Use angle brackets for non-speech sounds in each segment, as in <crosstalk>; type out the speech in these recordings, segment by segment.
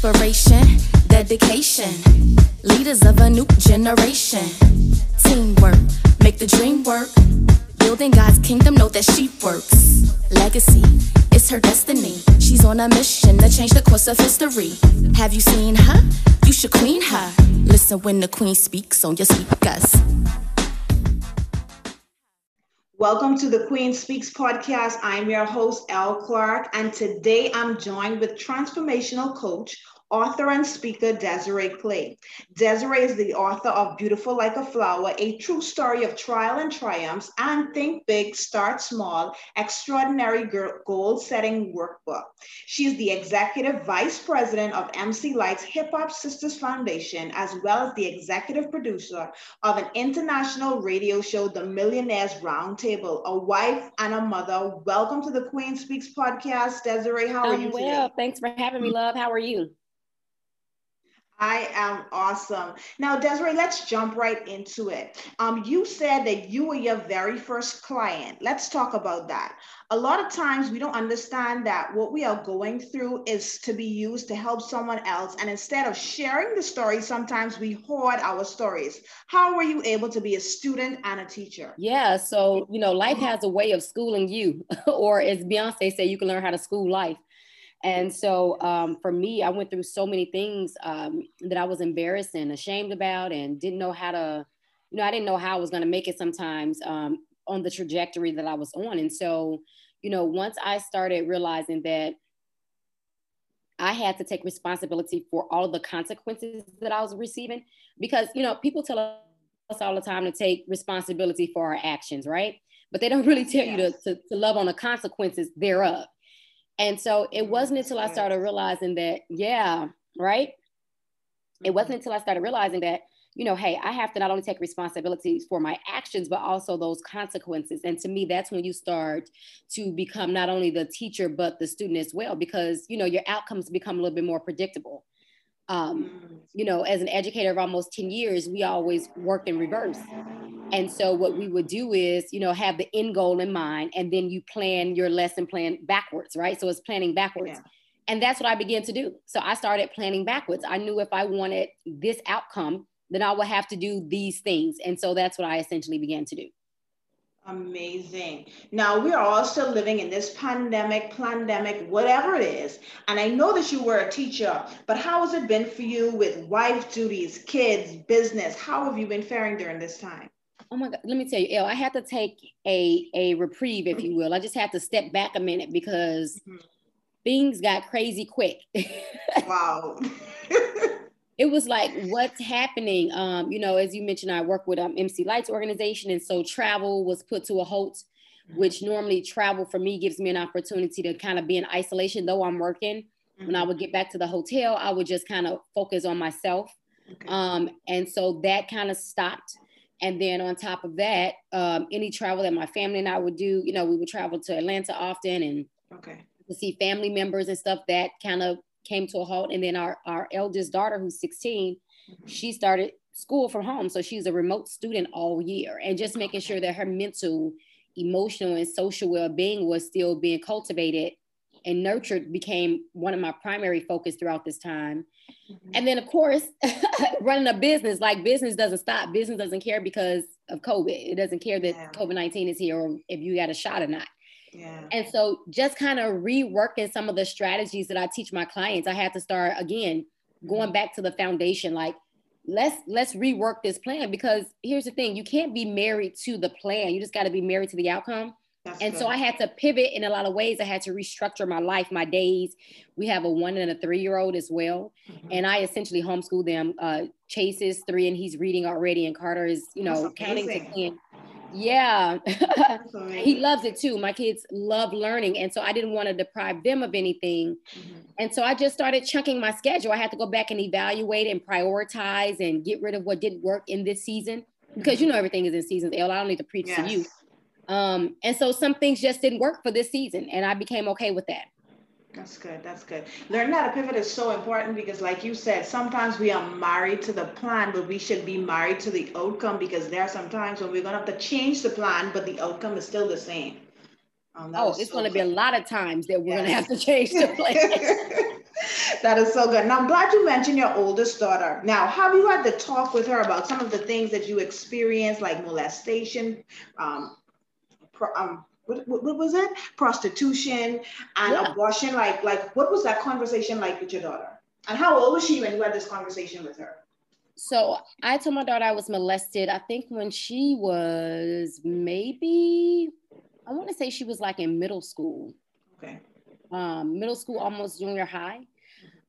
inspiration, dedication, leaders of a new generation. Teamwork, make the dream work. Building God's kingdom, know that she works. Legacy, it's her destiny. She's on a mission to change the course of history. Have you seen her? You should queen her. Listen when the queen speaks on your speakers. Welcome to the Queen Speaks podcast. I'm your host, Elle Clarke, and today I'm joined with transformational coach, author and speaker Diseree Clay. Diseree is the author of Beautiful Like a Flower, a true story of trial and triumphs, and Think Big, Start Small, extraordinary goal setting workbook. She is the executive vice president of MC Lyte's Hip Hop Sisters Foundation, as well as the executive producer of an international radio show, The Millionaires Roundtable, a wife and a mother. Welcome to the Queen Speaks podcast. Diseree, how are I'm you? Well, thanks for having me, love. How are you? I am awesome. Now, Diseree, let's jump right into it. Um, you said that you were your very first client. Let's talk about that. A lot of times we don't understand that what we are going through is to be used to help someone else. And instead of sharing the story, sometimes we hoard our stories. How were you able to be a student and a teacher? Yeah. So, you know, life has a way of schooling you, <laughs> or as Beyonce said, you can learn how to school life. And so um, for me, I went through so many things um, that I was embarrassed and ashamed about and didn't know how to, you know, I didn't know how I was going to make it sometimes um, on the trajectory that I was on. And so, you know, once I started realizing that I had to take responsibility for all of the consequences that I was receiving, because, you know, people tell us all the time to take responsibility for our actions, right? But they don't really tell yes. you to, to, to love on the consequences thereof. And so it wasn't until I started realizing that, yeah, right? It wasn't mm-hmm. until I started realizing that, you know, hey, I have to not only take responsibility for my actions, but also those consequences. And to me, that's when you start to become not only the teacher, but the student as well, because, you know, your outcomes become a little bit more predictable. Um, mm. you know, as an educator of almost 10 years, we always work in reverse. And so what we would do is, you know, have the end goal in mind and then you plan your lesson plan backwards, right? So it's planning backwards. Yeah. And that's what I began to do. So I started planning backwards. I knew if I wanted this outcome, then I would have to do these things. And so that's what I essentially began to do. Amazing. Now we are all still living in this pandemic, pandemic, whatever it is. And I know that you were a teacher, but how has it been for you with wife duties, kids, business? How have you been faring during this time? oh my God, let me tell you, I had to take a, a reprieve, if you will. I just had to step back a minute because mm-hmm. things got crazy quick. <laughs> wow. <laughs> it was like, what's happening? Um, you know, as you mentioned, I work with um, MC Lyte's organization. And so travel was put to a halt, which normally travel for me gives me an opportunity to kind of be in isolation, though I'm working. When I mm-hmm. would get back to the hotel, I would just kind of focus on myself. Okay. Um, and so that kind of stopped. And then on top of that, um, any travel that my family and I would do, you know, we would travel to Atlanta often and okay. to see family members and stuff that kind of came to a halt. And then our, our eldest daughter, who's 16, mm-hmm. she started school from home. So she's a remote student all year and just making sure that her mental, emotional, and social well being was still being cultivated and nurtured became one of my primary focus throughout this time. Mm-hmm. And then, of course, <laughs> running a business, like business doesn't stop. Business doesn't care because of COVID. It doesn't care that yeah. COVID 19 is here or if you got a shot or not. Yeah. And so, just kind of reworking some of the strategies that I teach my clients, I had to start again going mm-hmm. back to the foundation. Like, let's let's rework this plan because here's the thing: you can't be married to the plan. You just got to be married to the outcome. That's and good. so I had to pivot in a lot of ways. I had to restructure my life, my days. We have a one and a three year old as well. Mm-hmm. And I essentially homeschool them. Uh, Chase is three and he's reading already, and Carter is, you know, counting to 10. Yeah, <laughs> he loves it too. My kids love learning. And so I didn't want to deprive them of anything. Mm-hmm. And so I just started chunking my schedule. I had to go back and evaluate and prioritize and get rid of what didn't work in this season because mm-hmm. you know everything is in seasons. I don't need to preach yes. to you. Um, and so some things just didn't work for this season, and I became okay with that. That's good. That's good. Learning how to pivot is so important because, like you said, sometimes we are married to the plan, but we should be married to the outcome because there are some times when we're going to have to change the plan, but the outcome is still the same. Um, oh, it's so going to be a lot of times that we're yes. going to have to change the <laughs> plan. that is so good. Now, I'm glad you mentioned your oldest daughter. Now, have you had to talk with her about some of the things that you experienced, like molestation, um, pro, um, what, what, what, was it? Prostitution and yeah. abortion. Like, like, what was that conversation like with your daughter? And how old was she when you had this conversation with her? So I told my daughter I was molested. I think when she was maybe, I want to say she was like in middle school. Okay. Um, middle school, almost junior high.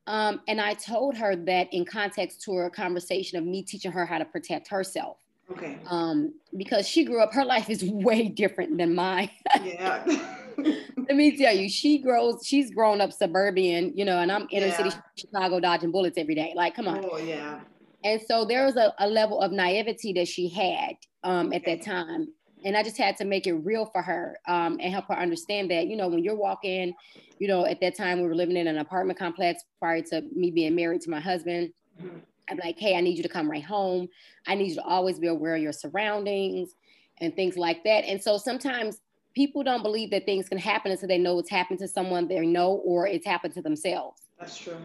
Um, and I told her that in context to a conversation of me teaching her how to protect herself. Okay. Um, because she grew up, her life is <laughs> way different than mine. Yeah. <laughs> Let me tell you, she grows, she's grown up suburban, you know, and I'm inner yeah. city Chicago dodging bullets every day. Like, come on. Oh, yeah. And so there was a, a level of naivety that she had um, at that time. And I just had to make it real for her um, and help her understand that, you know, when you're walking, you know, at that time we were living in an apartment complex prior to me being married to my husband. Mm-hmm. I'm like, hey, I need you to come right home. I need you to always be aware of your surroundings and things like that. And so sometimes people don't believe that things can happen until they know it's happened to someone they know or it's happened to themselves. That's true.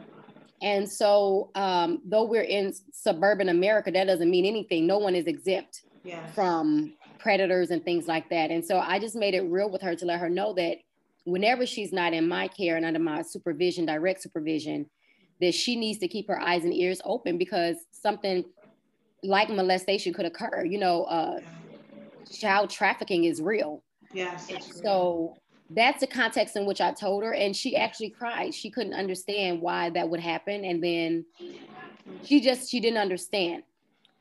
And so, um, though we're in suburban America, that doesn't mean anything. No one is exempt yes. from predators and things like that. And so, I just made it real with her to let her know that whenever she's not in my care and under my supervision, direct supervision, that she needs to keep her eyes and ears open because something like molestation could occur. You know, uh, child trafficking is real. Yes. So that's the context in which I told her, and she actually cried. She couldn't understand why that would happen, and then she just she didn't understand.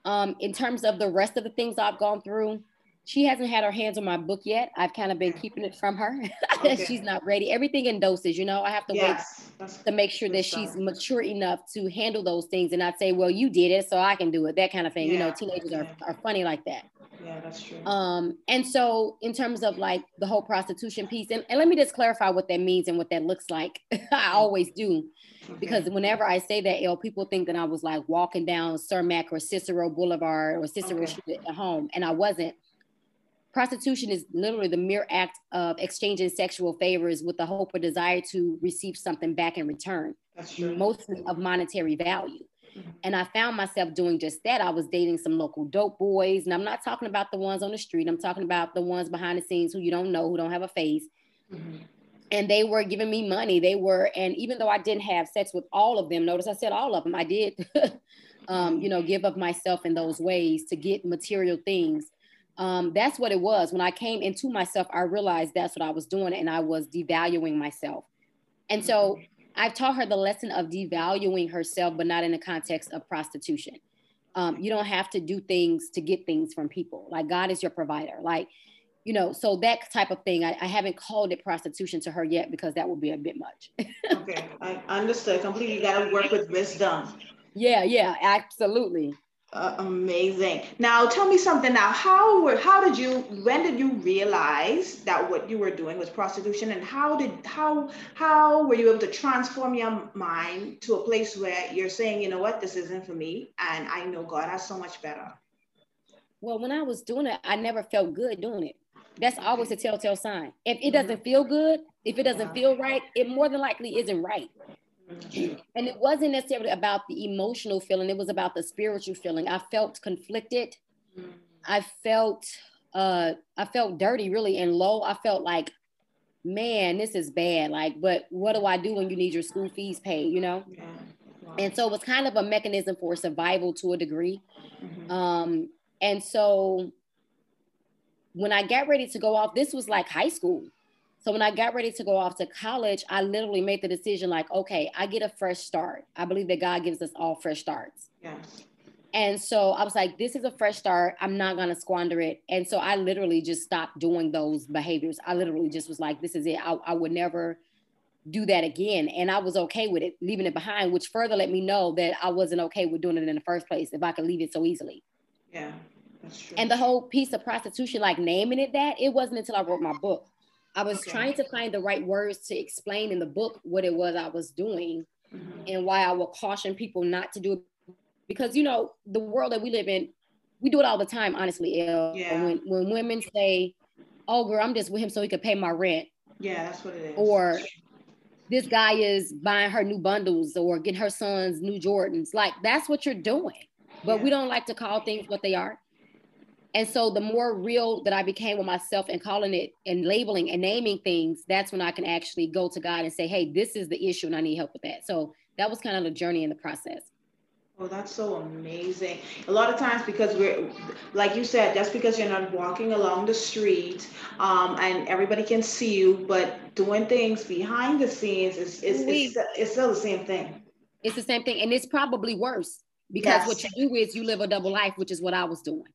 Um, in terms of the rest of the things I've gone through, she hasn't had her hands on my book yet. I've kind of been keeping it from her. <laughs> Okay. she's not ready. Everything in doses, you know. I have to yes. wait to make sure that she's mature enough to handle those things and not say, "Well, you did it, so I can do it." That kind of thing. Yeah. You know, teenagers are, are funny like that. Yeah, that's true. Um, and so in terms of like the whole prostitution piece, and, and let me just clarify what that means and what that looks like. <laughs> I always do. Okay. Because whenever I say that, ill, people think that I was like walking down Cermak or Cicero Boulevard or Cicero okay. Street at home, and I wasn't prostitution is literally the mere act of exchanging sexual favors with the hope or desire to receive something back in return, mostly of monetary value. And I found myself doing just that. I was dating some local dope boys, and I'm not talking about the ones on the street. I'm talking about the ones behind the scenes who you don't know, who don't have a face. Mm-hmm. And they were giving me money. They were, and even though I didn't have sex with all of them, notice I said all of them, I did, <laughs> um, you know, give of myself in those ways to get material things um, that's what it was. When I came into myself, I realized that's what I was doing and I was devaluing myself. And so I've taught her the lesson of devaluing herself, but not in the context of prostitution. Um, you don't have to do things to get things from people. Like God is your provider. Like, you know, so that type of thing, I, I haven't called it prostitution to her yet because that would be a bit much. okay, I understood completely. You got to work with wisdom. <laughs> Yeah, yeah, absolutely. Uh, amazing. Now tell me something now. How were how did you when did you realize that what you were doing was prostitution and how did how how were you able to transform your mind to a place where you're saying, you know what, this isn't for me and I know God has so much better? Well, when I was doing it, I never felt good doing it. That's always a telltale sign. If it doesn't mm-hmm. feel good, if it doesn't feel right, it more than likely isn't right. And it wasn't necessarily about the emotional feeling, it was about the spiritual feeling. I felt conflicted. I felt uh I felt dirty really and low. I felt like, man, this is bad. Like, but what do I do when you need your school fees paid, you know? Yeah. Wow. And so it was kind of a mechanism for survival to a degree. Mm-hmm. Um, and so when I got ready to go off, this was like high school. So when I got ready to go off to college, I literally made the decision like, okay, I get a fresh start. I believe that God gives us all fresh starts. Yes. And so I was like, this is a fresh start. I'm not going to squander it. And so I literally just stopped doing those behaviors. I literally just was like, this is it. I, I would never do that again. And I was okay with it, leaving it behind, which further let me know that I wasn't okay with doing it in the first place if I could leave it so easily. Yeah. And the whole piece of prostitution, like naming it that, it wasn't until I wrote my book. I was okay. trying to find the right words to explain in the book what it was I was doing mm-hmm. and why I would caution people not to do it. Because, you know, the world that we live in, we do it all the time, honestly. Yeah. When, when women say, oh, girl, I'm just with him so he could pay my rent. Yeah, that's what it is. Or, this guy is buying her new bundles or getting her son's new Jordans. Like that's what you're doing. But yeah. we don't like to call things what they are. And so the more real that I became with myself and calling it and labeling and naming things, that's when I can actually go to God and say, hey, this is the issue and I need help with that. So that was kind of the journey in the process. Oh, that's so amazing. A lot of times, because we're, like you said, just because you're not walking along the street um, and everybody can see you, but doing things behind the scenes is, is, is, is still the same thing. It's the same thing. And it's probably worse because yes. what you do is you live a double life, which is what I was doing.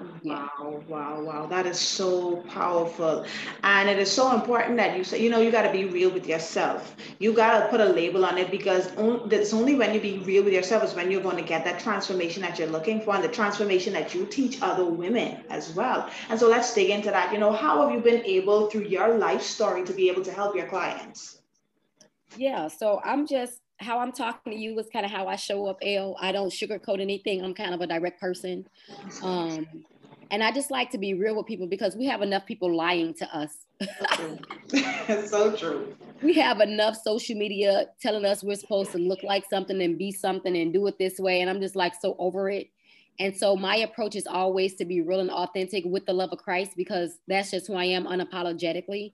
Wow, wow, wow. That is so powerful. And it is so important that you say, you know, you got to be real with yourself. You got to put a label on it because it's only when you be real with yourself is when you're going to get that transformation that you're looking for and the transformation that you teach other women as well. And so let's dig into that. You know, how have you been able through your life story to be able to help your clients? Yeah, so I'm just how I'm talking to you is kind of how I show up, Elle. I don't sugarcoat anything. I'm kind of a direct person. Um, and I just like to be real with people because we have enough people lying to us. That's <laughs> so true. We have enough social media telling us we're supposed to look like something and be something and do it this way. And I'm just like so over it. And so my approach is always to be real and authentic with the love of Christ because that's just who I am unapologetically.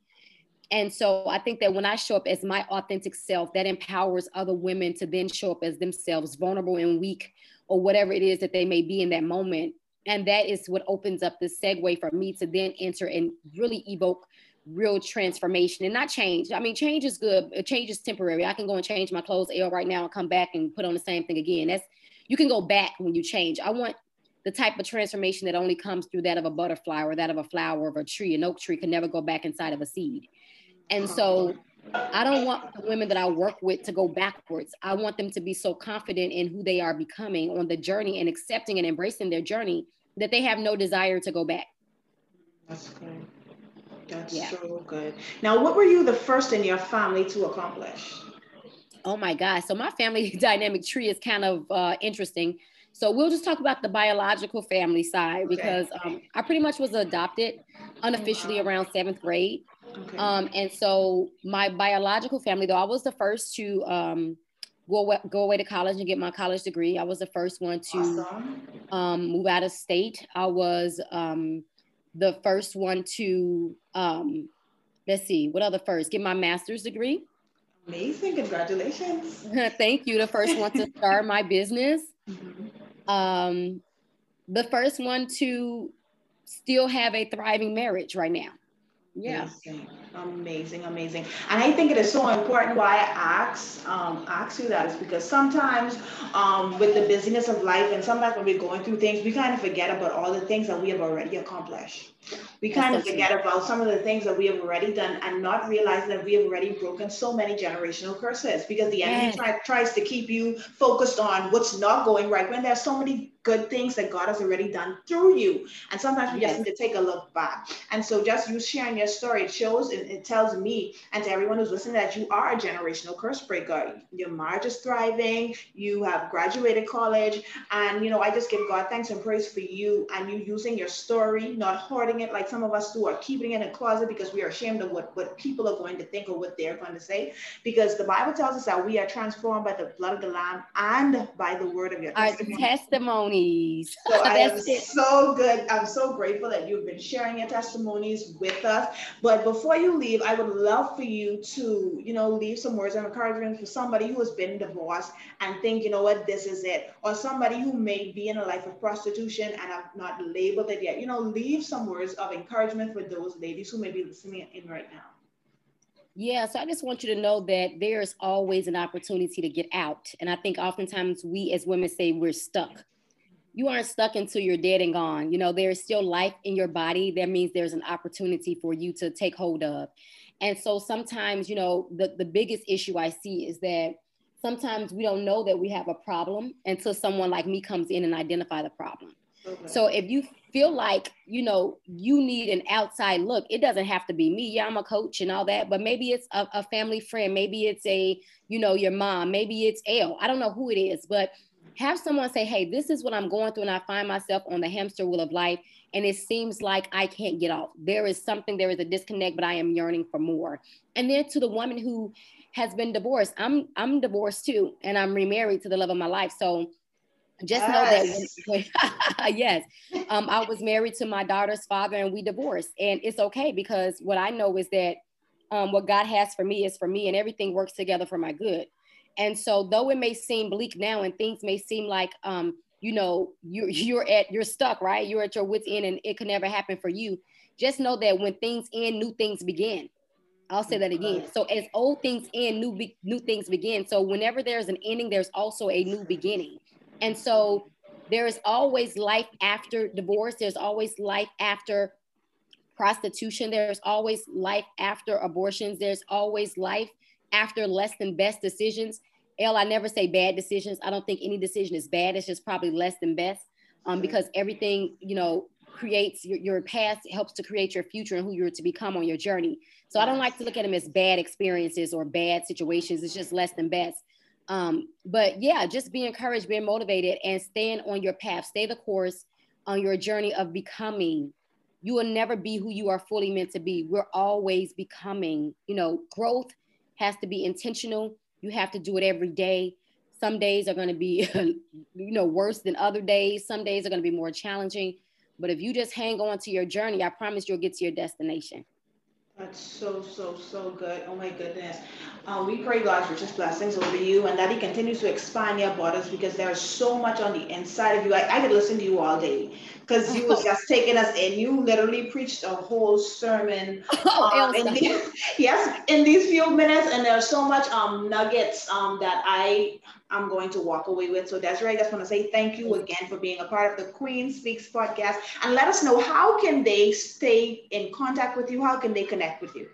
And so I think that when I show up as my authentic self, that empowers other women to then show up as themselves, vulnerable and weak, or whatever it is that they may be in that moment. And that is what opens up the segue for me to then enter and really evoke real transformation and not change. I mean, change is good. Change is temporary. I can go and change my clothes Elle right now and come back and put on the same thing again. That's you can go back when you change. I want the type of transformation that only comes through that of a butterfly or that of a flower of a tree. An oak tree can never go back inside of a seed. And so I don't want the women that I work with to go backwards. I want them to be so confident in who they are becoming on the journey and accepting and embracing their journey that they have no desire to go back. That's good. That's yeah. so good. Now, what were you the first in your family to accomplish? Oh my gosh. So, my family <laughs> dynamic tree is kind of uh, interesting. So, we'll just talk about the biological family side because um, I pretty much was adopted unofficially around seventh grade. Okay. Um, and so my biological family, though I was the first to um, go, away, go away to college and get my college degree, I was the first one to awesome. um, move out of state. I was um, the first one to, um, let's see, what other first? Get my master's degree. Amazing. Congratulations. <laughs> Thank you. The first one to start my business. Mm-hmm. Um, the first one to still have a thriving marriage right now. Yeah. Amazing, amazing, amazing. And I think it is so important why I ask um, ask you that is because sometimes um, with the busyness of life and sometimes when we're going through things, we kind of forget about all the things that we have already accomplished. We kind of forget about some of the things that we have already done and not realize that we have already broken so many generational curses because the enemy yes. try, tries to keep you focused on what's not going right when there's so many good things that God has already done through you. And sometimes we yes. just need to take a look back. And so just you sharing your story, it shows, and it tells me and to everyone who's listening that you are a generational curse breaker. Your marriage is thriving, you have graduated college, and you know, I just give God thanks and praise for you and you using your story, not hoarding it like some of us do, are keeping it in a closet because we are ashamed of what, what people are going to think or what they're going to say. Because the Bible tells us that we are transformed by the blood of the Lamb and by the word of your testimony. Our testimony testimonies. So I am it. so good. I'm so grateful that you've been sharing your testimonies with us. But before you leave, I would love for you to, you know, leave some words of encouragement for somebody who has been divorced and think, you know what, this is it. Or somebody who may be in a life of prostitution and have not labeled it yet. You know, leave some words of encouragement for those ladies who may be listening in right now. Yeah, so I just want you to know that there's always an opportunity to get out. And I think oftentimes we as women say we're stuck you aren't stuck until you're dead and gone. You know, there's still life in your body. That means there's an opportunity for you to take hold of. And so sometimes, you know, the, the biggest issue I see is that sometimes we don't know that we have a problem until someone like me comes in and identify the problem. Okay. So if you feel like, you know, you need an outside look, it doesn't have to be me. Yeah, I'm a coach and all that, but maybe it's a, a family friend. Maybe it's a, you know, your mom. Maybe it's Elle. I don't know who it is, but have someone say, Hey, this is what I'm going through, and I find myself on the hamster wheel of life, and it seems like I can't get off. There is something, there is a disconnect, but I am yearning for more. And then to the woman who has been divorced. I'm I'm divorced too, and I'm remarried to the love of my life. So just yes. know that when, <laughs> yes, um, I was married to my daughter's father, and we divorced, and it's okay because what I know is that um, what God has for me is for me, and everything works together for my good. And so, though it may seem bleak now, and things may seem like um, you know you're <laughs> you're at you're stuck, right? You're at your wits end, and it can never happen for you. Just know that when things end, new things begin. I'll say that again. So as old things end, new be- new things begin. So whenever there's an ending, there's also a new beginning. And so there is always life after divorce. There's always life after prostitution. There's always life after abortions. There's always life after less than best decisions. Elle, I never say bad decisions. I don't think any decision is bad. It's just probably less than best um, because everything, you know, creates your, your past helps to create your future and who you're to become on your journey. So I don't like to look at them as bad experiences or bad situations. It's just less than best. Um, but yeah, just be encouraged, be motivated, and stand on your path. Stay the course on your journey of becoming. You will never be who you are fully meant to be. We're always becoming. You know, growth has to be intentional. You have to do it every day. Some days are going to be, <laughs> you know, worse than other days. Some days are going to be more challenging. But if you just hang on to your journey, I promise you'll get to your destination. That's so, so, so good. Oh my goodness. Um, we pray God's richest blessings over you and that He continues to expand your borders because there's so much on the inside of you. I, I could listen to you all day because you was just taking us in. You literally preached a whole sermon. <laughs> Oh, um, in the, <laughs> yes, in these few minutes, and there's so much um nuggets um that I I'm going to walk away with. So Diseree, I just want to say thank you again for being a part of the Queen Speaks podcast, and let us know how can they stay in contact with you? How can they connect with you?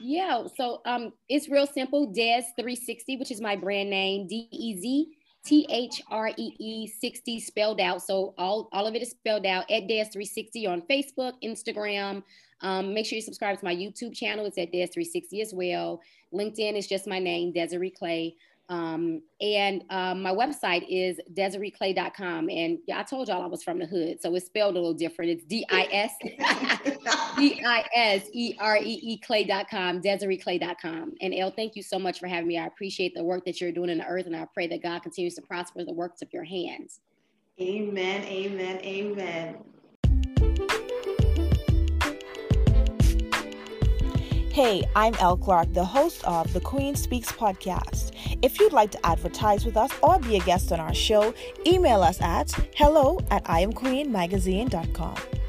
Yeah, so um, it's real simple. Dez 360, which is my brand name, D E Z T H R E E 60 spelled out. So all, all of it is spelled out at Dez 360 on Facebook, Instagram. Um, make sure you subscribe to my YouTube channel. It's at Dez 360 as well. LinkedIn is just my name, Diseree Clay. Um, and um, my website is disereeclay.com. And yeah, I told y'all I was from the hood, so it's spelled a little different. It's D I S <laughs> D I S E R E E clay.com, disereeclay.com. And Elle, thank you so much for having me. I appreciate the work that you're doing in the earth, and I pray that God continues to prosper the works of your hands. Amen, amen, amen. Hey, I'm Elle Clarke, the host of the Queen Speaks podcast. If you'd like to advertise with us or be a guest on our show, email us at hello at iamqueenmagazine.com.